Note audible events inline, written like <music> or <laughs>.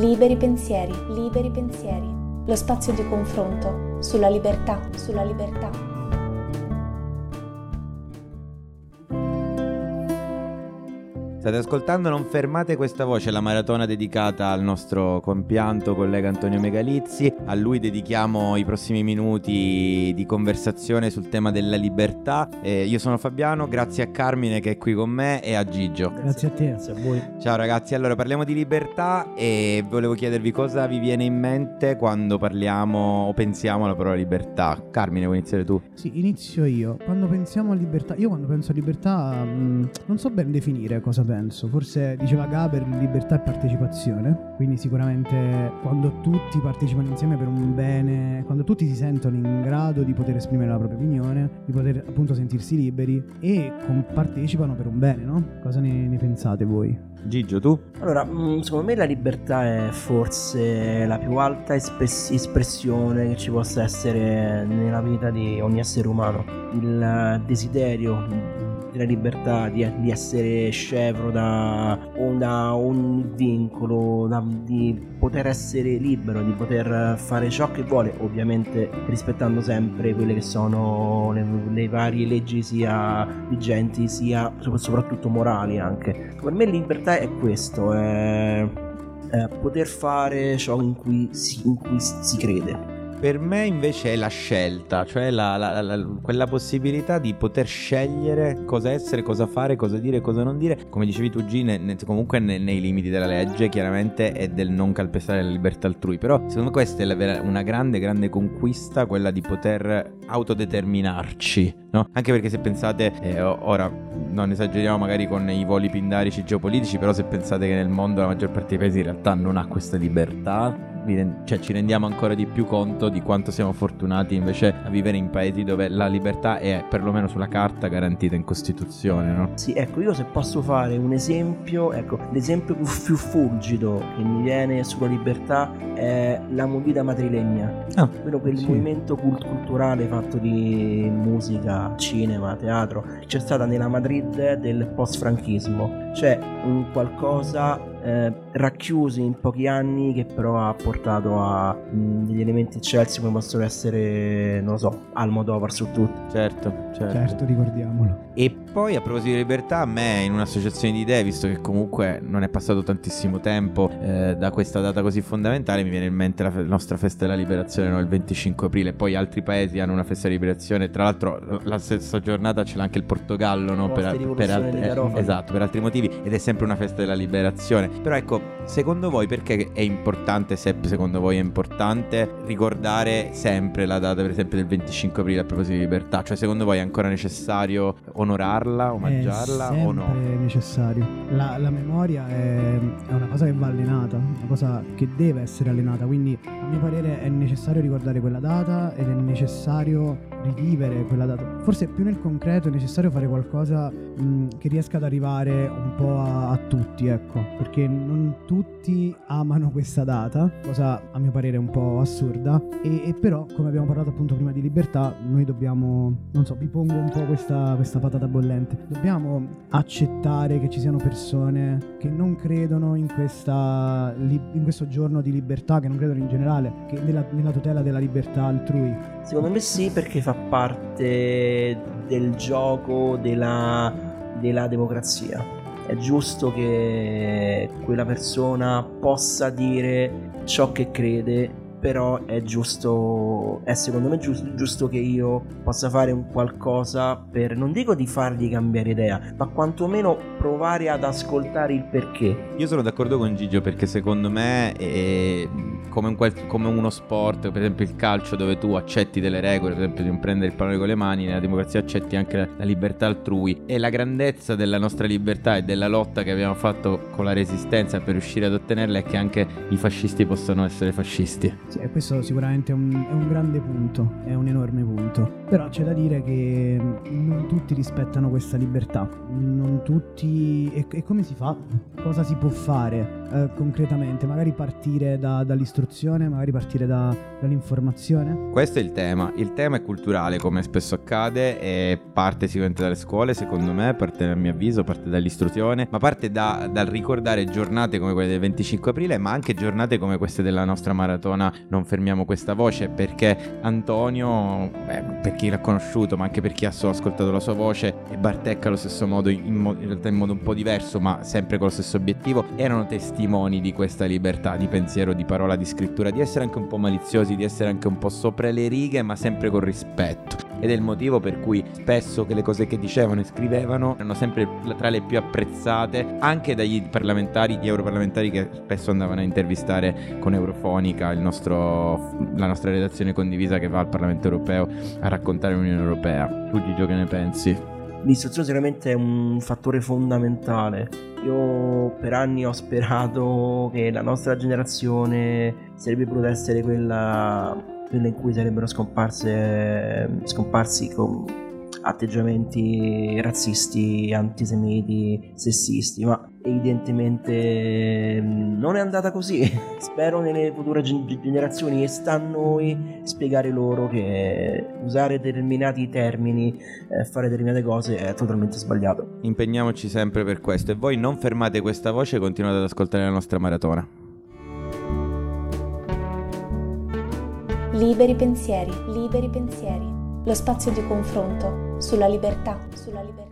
Liberi pensieri, liberi pensieri. Lo spazio di confronto sulla libertà, sulla libertà. State ascoltando Non fermate questa voce, la maratona dedicata al nostro compianto collega Antonio Megalizzi. A lui dedichiamo i prossimi minuti di conversazione sul tema della libertà. Eh, io sono Fabiano, grazie a Carmine che è qui con me e a Gigio. Grazie a te. Grazie a voi. Ciao ragazzi, allora parliamo di libertà e volevo chiedervi cosa vi viene in mente quando parliamo o pensiamo alla parola libertà. Carmine, vuoi iniziare tu? Sì, inizio io. Quando pensiamo a libertà, io quando penso a libertà mh, mm, non so ben definire cosa penso. Forse diceva Gaber libertà e partecipazione, quindi sicuramente quando tutti partecipano insieme per un bene, quando tutti si sentono in grado di poter esprimere la propria opinione, di poter appunto sentirsi liberi e partecipano per un bene, no? Cosa ne, ne pensate voi? Gigio, tu? Allora, mm, secondo me la libertà è forse la più alta espres- espressione che ci possa essere nella vita di ogni essere umano. Il desiderio della libertà di, di essere scevro da, da ogni vincolo, da, di poter essere libero, di poter fare ciò che vuole, ovviamente rispettando sempre quelle che sono le, le varie leggi sia vigenti sia soprattutto morali anche. Per me libertà è questo, è, è poter fare ciò in cui si, in cui si crede. Per me invece è la scelta, cioè la, la, la, quella possibilità di poter scegliere cosa essere, cosa fare, cosa dire, cosa non dire. Come dicevi tu Gine, comunque nei, nei limiti della legge chiaramente è del non calpestare la libertà altrui. Però secondo me questa è una grande, grande conquista, quella di poter autodeterminarci. No? Anche perché se pensate, eh, ora non esageriamo magari con i voli pindarici geopolitici, però se pensate che nel mondo la maggior parte dei paesi in realtà non ha questa libertà, cioè, ci rendiamo ancora di più conto di quanto siamo fortunati invece a vivere in paesi dove la libertà è perlomeno sulla carta garantita in Costituzione, no? Sì, ecco, io se posso fare un esempio, ecco, l'esempio più, più fulgido che mi viene sulla libertà è la movida madrilegna, ah, quello quel sì. movimento cult- culturale fatto di musica, cinema, teatro, c'è stata nella Madrid del post-franchismo, cioè un qualcosa eh, racchiusi in pochi anni che però ha portato a mh, degli elementi eccelsi come possono essere, non lo so, Almodovar su tutto. Certo, certo. Certo, ricordiamolo. E poi a proposito di libertà, a me in un'associazione di idee, visto che comunque non è passato tantissimo tempo eh, da questa data così fondamentale, mi viene in mente la, fe- nostra festa della liberazione, no? il 25 aprile. Poi altri paesi hanno una festa di liberazione. Tra l'altro, la stessa giornata ce l'ha anche il Portogallo, no? per, per, alt- eh, esatto, per altri motivi, ed è sempre una festa della liberazione. Però ecco, secondo voi perché è importante, se secondo voi è importante, ricordare sempre la data, per esempio, del 25 aprile a proposito di libertà? Cioè, secondo voi è ancora necessario onorarla, omaggiarla o no? È necessario. La, la memoria è, è, una cosa che va allenata, una cosa che deve essere allenata, quindi mio parere è necessario ricordare quella data ed è necessario rivivere quella data. Forse più nel concreto è necessario fare qualcosa mh, che riesca ad arrivare un po' a, a tutti, ecco, perché non tutti amano questa data, cosa a mio parere un po' assurda, e, e però come abbiamo parlato appunto prima di libertà, noi dobbiamo, non so, vi pongo un po' questa, questa patata bollente, dobbiamo accettare che ci siano persone che non credono in, questa, in questo giorno di libertà, che non credono in generale, nella, nella tutela della libertà altrui. Secondo me sì, perché fa parte del gioco della, della democrazia è giusto che quella persona possa dire ciò che crede però è giusto, è secondo me giusto, giusto, che io possa fare un qualcosa per, non dico di fargli cambiare idea, ma quantomeno provare ad ascoltare il perché. Io sono d'accordo con Gigio perché secondo me è come, un qual- come uno sport, per esempio il calcio dove tu accetti delle regole, per esempio di non prendere il pallone con le mani, nella democrazia accetti anche la, la libertà altrui e la grandezza della nostra libertà e della lotta che abbiamo fatto con la resistenza per riuscire ad ottenerla è che anche i fascisti possono essere fascisti. Sì, questo sicuramente è un, è un, grande punto, è un enorme punto. Però c'è da dire che mm, non tutti rispettano questa libertà, non tutti... E, e come si fa? Cosa si può fare eh, concretamente? Magari partire da, dall'istruzione, magari partire da, dall'informazione? Questo è il tema. Il tema è culturale, come spesso accade, e parte sicuramente dalle scuole, secondo me, parte a mio avviso, parte dall'istruzione, ma parte da, dal ricordare giornate come quelle del 25 aprile, ma anche giornate come queste della nostra maratona non fermiamo questa voce perché Antonio, beh, per chi l'ha conosciuto, ma anche per chi ha solo ascoltato la sua voce, e Bartecca allo stesso modo, in, mo- in realtà in modo un po' diverso, ma sempre con lo stesso obiettivo, erano testimoni di questa libertà di pensiero, di parola, di scrittura, di essere anche un po' maliziosi, di essere anche un po' sopra le righe, ma sempre con rispetto ed è il motivo per cui spesso che le cose che dicevano e scrivevano erano sempre tra le più apprezzate anche dagli parlamentari, gli europarlamentari che spesso andavano a intervistare con Eurofonica nostro, la nostra redazione condivisa che va al Parlamento europeo a raccontare l'Unione Europea. Tu Gigio che ne pensi? L'istruzione sicuramente è un fattore fondamentale. Io per anni ho sperato che la nostra generazione sarebbe potuta essere quella quelle in cui sarebbero scomparse, scomparsi con atteggiamenti razzisti, antisemiti, sessisti, ma evidentemente mm, non è andata così. <laughs> Spero nelle future generazioni e sta a noi spiegare loro che usare determinati termini, eh, fare determinate cose è totalmente sbagliato. Impegniamoci sempre per questo e voi non fermate questa voce, continuate ad ascoltare la nostra maratona. Liberi pensieri, liberi pensieri. Lo spazio di confronto sulla libertà, sulla libertà.